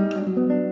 Müzik